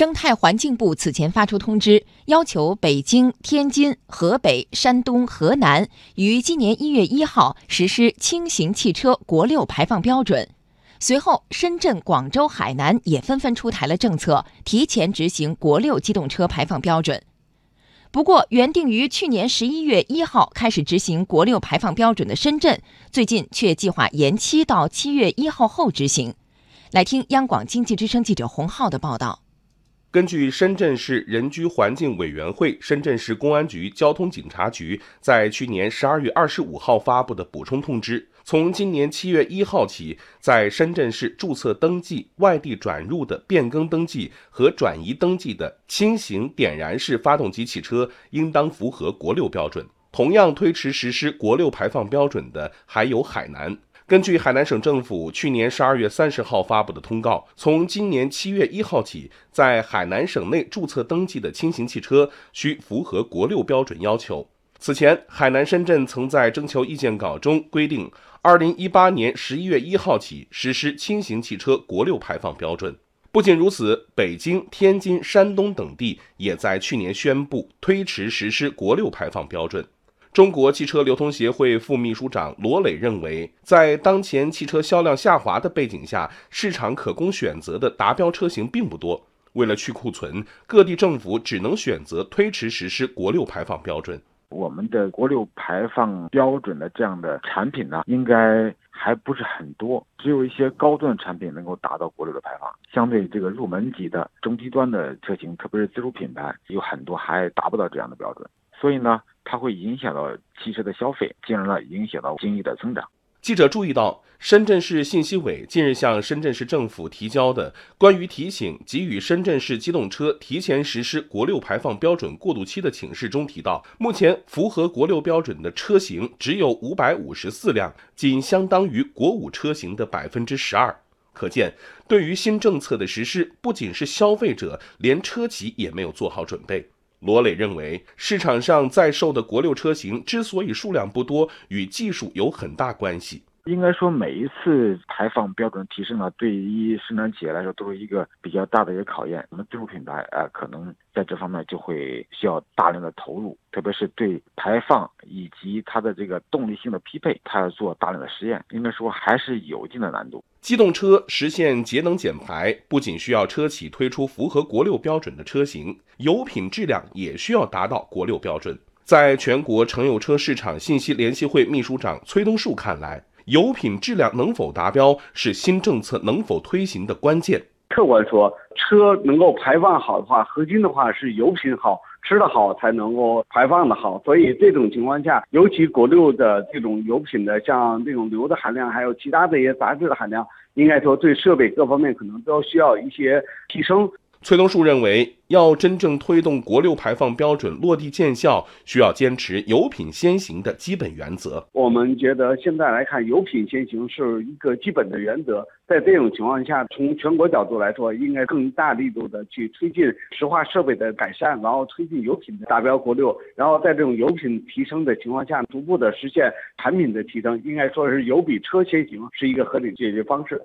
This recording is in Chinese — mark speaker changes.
Speaker 1: 生态环境部此前发出通知，要求北京、天津、河北、山东、河南于今年一月一号实施轻型汽车国六排放标准。随后，深圳、广州、海南也纷纷出台了政策，提前执行国六机动车排放标准。不过，原定于去年十一月一号开始执行国六排放标准的深圳，最近却计划延期到七月一号后执行。来听央广经济之声记者洪浩的报道。
Speaker 2: 根据深圳市人居环境委员会、深圳市公安局交通警察局在去年十二月二十五号发布的补充通知，从今年七月一号起，在深圳市注册登记外地转入的变更登记和转移登记的轻型点燃式发动机汽车，应当符合国六标准。同样推迟实施国六排放标准的还有海南。根据海南省政府去年十二月三十号发布的通告，从今年七月一号起，在海南省内注册登记的轻型汽车需符合国六标准要求。此前，海南、深圳曾在征求意见稿中规定，二零一八年十一月一号起实施轻型汽车国六排放标准。不仅如此，北京、天津、山东等地也在去年宣布推迟实施国六排放标准。中国汽车流通协会副秘书长罗磊认为，在当前汽车销量下滑的背景下，市场可供选择的达标车型并不多。为了去库存，各地政府只能选择推迟实施国六排放标准。
Speaker 3: 我们的国六排放标准的这样的产品呢，应该还不是很多，只有一些高端产品能够达到国六的排放。相对这个入门级的中低端的车型，特别是自主品牌，有很多还达不到这样的标准。所以呢。它会影响到汽车的消费，进而呢影响到经济的增长。
Speaker 2: 记者注意到，深圳市信息委近日向深圳市政府提交的关于提醒给予深圳市机动车提前实施国六排放标准过渡期的请示中提到，目前符合国六标准的车型只有五百五十四辆，仅相当于国五车型的百分之十二。可见，对于新政策的实施，不仅是消费者，连车企也没有做好准备。罗磊认为，市场上在售的国六车型之所以数量不多，与技术有很大关系。
Speaker 3: 应该说，每一次排放标准提升呢，对于生产企业来说都是一个比较大的一个考验。我们自主品牌啊，可能在这方面就会需要大量的投入，特别是对排放以及它的这个动力性的匹配，它要做大量的实验。应该说，还是有一定的难度。
Speaker 2: 机动车实现节能减排，不仅需要车企推出符合国六标准的车型，油品质量也需要达到国六标准。在全国乘用车市场信息联席会秘书长崔东树看来，油品质量能否达标是新政策能否推行的关键。
Speaker 4: 客观说，车能够排放好的话，核心的话是油品好。吃的好才能够排放的好，所以这种情况下，尤其国六的这种油品的，像这种硫的含量，还有其他的一些杂质的含量，应该说对设备各方面可能都需要一些提升。
Speaker 2: 崔东树认为，要真正推动国六排放标准落地见效，需要坚持油品先行的基本原则。
Speaker 4: 我们觉得现在来看，油品先行是一个基本的原则。在这种情况下，从全国角度来说，应该更大力度的去推进石化设备的改善，然后推进油品的达标国六，然后在这种油品提升的情况下，逐步的实现产品的提升。应该说是油比车先行，是一个合理解决方式。